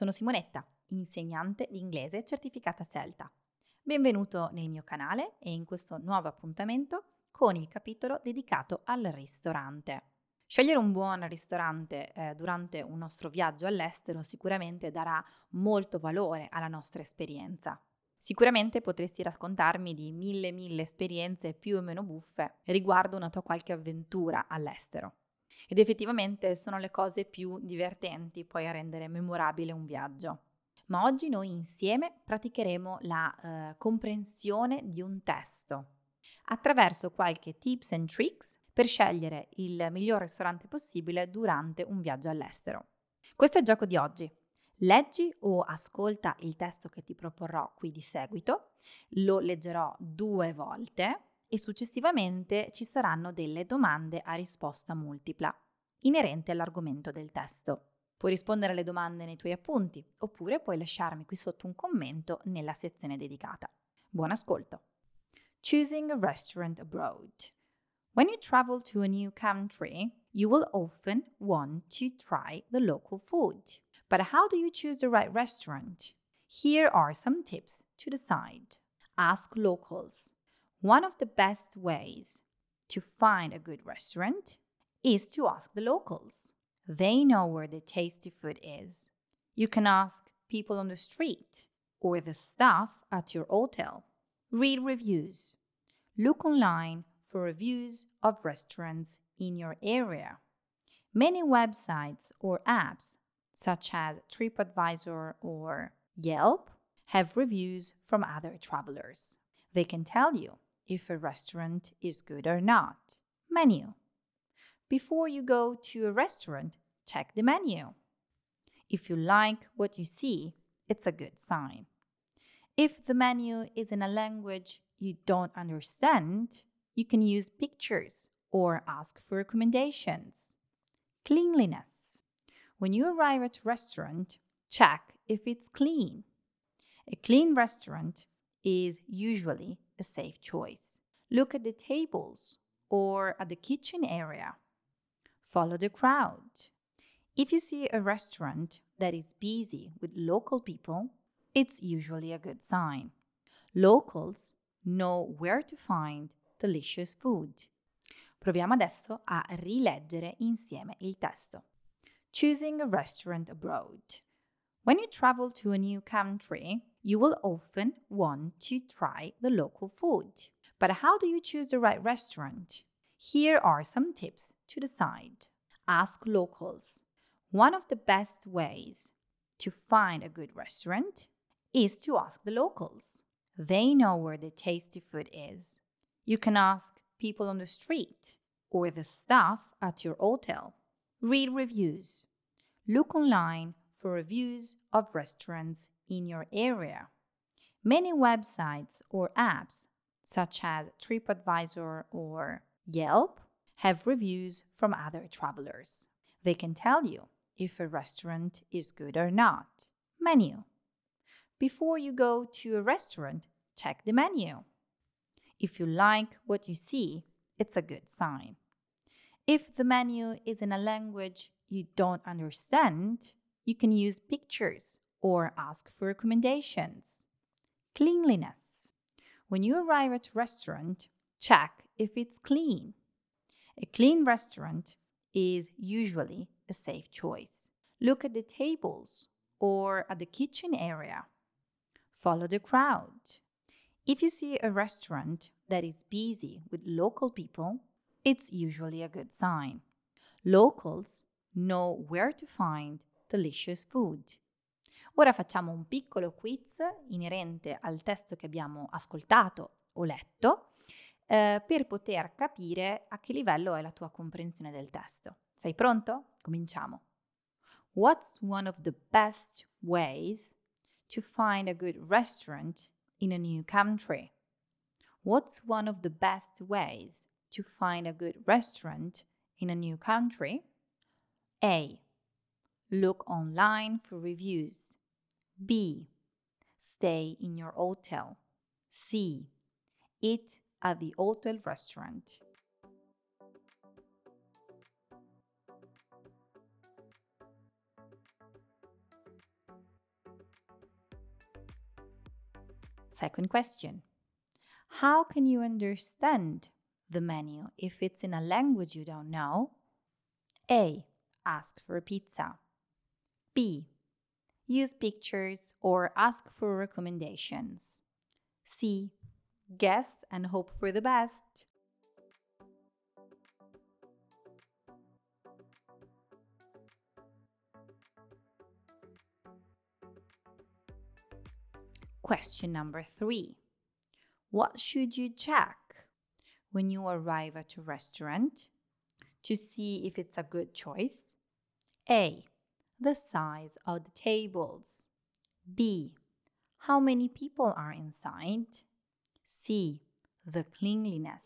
Sono Simonetta, insegnante di inglese certificata CELTA. Benvenuto nel mio canale e in questo nuovo appuntamento con il capitolo dedicato al ristorante. Scegliere un buon ristorante eh, durante un nostro viaggio all'estero sicuramente darà molto valore alla nostra esperienza. Sicuramente potresti raccontarmi di mille mille esperienze più o meno buffe riguardo una tua qualche avventura all'estero. Ed effettivamente sono le cose più divertenti poi a rendere memorabile un viaggio. Ma oggi noi insieme praticheremo la eh, comprensione di un testo attraverso qualche tips and tricks per scegliere il miglior ristorante possibile durante un viaggio all'estero. Questo è il gioco di oggi. Leggi o ascolta il testo che ti proporrò qui di seguito, lo leggerò due volte e successivamente ci saranno delle domande a risposta multipla, inerenti all'argomento del testo. Puoi rispondere alle domande nei tuoi appunti, oppure puoi lasciarmi qui sotto un commento nella sezione dedicata. Buon ascolto! Choosing a restaurant abroad. When you travel to a new country, you will often want to try the local food. But how do you choose the right restaurant? Here are some tips to decide. Ask locals. One of the best ways to find a good restaurant is to ask the locals. They know where the tasty food is. You can ask people on the street or the staff at your hotel. Read reviews. Look online for reviews of restaurants in your area. Many websites or apps, such as TripAdvisor or Yelp, have reviews from other travelers. They can tell you if a restaurant is good or not. Menu. Before you go to a restaurant, check the menu. If you like what you see, it's a good sign. If the menu is in a language you don't understand, you can use pictures or ask for recommendations. Cleanliness. When you arrive at a restaurant, check if it's clean. A clean restaurant is usually a safe choice. Look at the tables or at the kitchen area. Follow the crowd. If you see a restaurant that is busy with local people, it's usually a good sign. Locals know where to find delicious food. Proviamo adesso a rileggere insieme il testo. Choosing a restaurant abroad. When you travel to a new country, you will often want to try the local food. But how do you choose the right restaurant? Here are some tips to decide. Ask locals. One of the best ways to find a good restaurant is to ask the locals. They know where the tasty food is. You can ask people on the street or the staff at your hotel. Read reviews. Look online for reviews of restaurants in your area. Many websites or apps, such as TripAdvisor or Yelp, have reviews from other travelers. They can tell you if a restaurant is good or not. Menu. Before you go to a restaurant, check the menu. If you like what you see, it's a good sign. If the menu is in a language you don't understand, you can use pictures or ask for recommendations. Cleanliness. When you arrive at a restaurant, check if it's clean. A clean restaurant is usually a safe choice. Look at the tables or at the kitchen area. Follow the crowd. If you see a restaurant that is busy with local people, it's usually a good sign. Locals know where to find delicious food. Ora facciamo un piccolo quiz inerente al testo che abbiamo ascoltato o letto eh, per poter capire a che livello è la tua comprensione del testo. Sei pronto? Cominciamo. What's one of the best ways to find a good restaurant in a new country? What's one of the best ways to find a good restaurant in a new country? A. Look online for reviews. B. Stay in your hotel. C. Eat at the hotel restaurant. Second question How can you understand the menu if it's in a language you don't know? A. Ask for a pizza. B. Use pictures or ask for recommendations. C. Guess and hope for the best. Question number three What should you check when you arrive at a restaurant to see if it's a good choice? A. The size of the tables. B. How many people are inside? C. The cleanliness.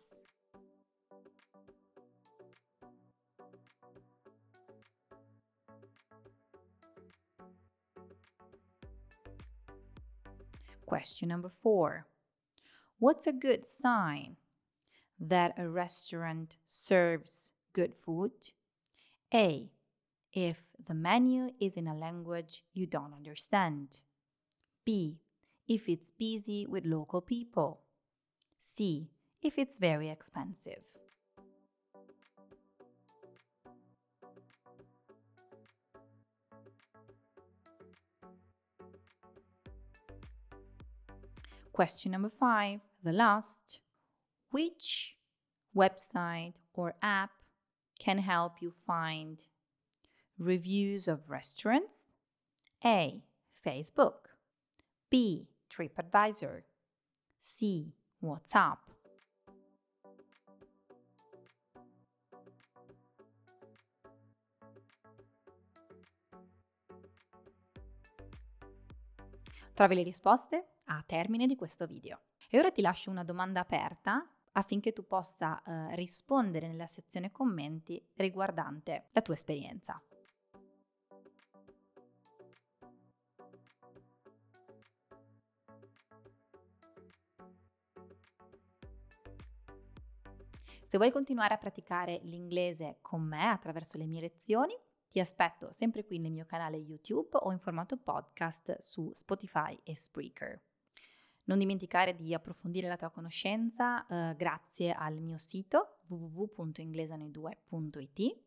Question number four What's a good sign that a restaurant serves good food? A. If the menu is in a language you don't understand. B. If it's busy with local people. C. If it's very expensive. Question number five, the last. Which website or app can help you find reviews of restaurants? A. Facebook. B. TripAdvisor. C. WhatsApp. Trovi le risposte a termine di questo video. E ora ti lascio una domanda aperta affinché tu possa eh, rispondere nella sezione commenti riguardante la tua esperienza. Se vuoi continuare a praticare l'inglese con me attraverso le mie lezioni, ti aspetto sempre qui nel mio canale YouTube o in formato podcast su Spotify e Spreaker. Non dimenticare di approfondire la tua conoscenza eh, grazie al mio sito www.inglesano2.it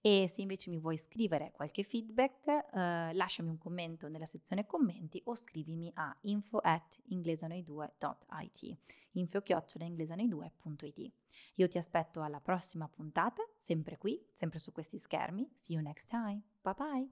e se invece mi vuoi scrivere qualche feedback eh, lasciami un commento nella sezione commenti o scrivimi a info at inglesano2.it info inglesano2.it Io ti aspetto alla prossima puntata, sempre qui, sempre su questi schermi. See you next time. Bye bye!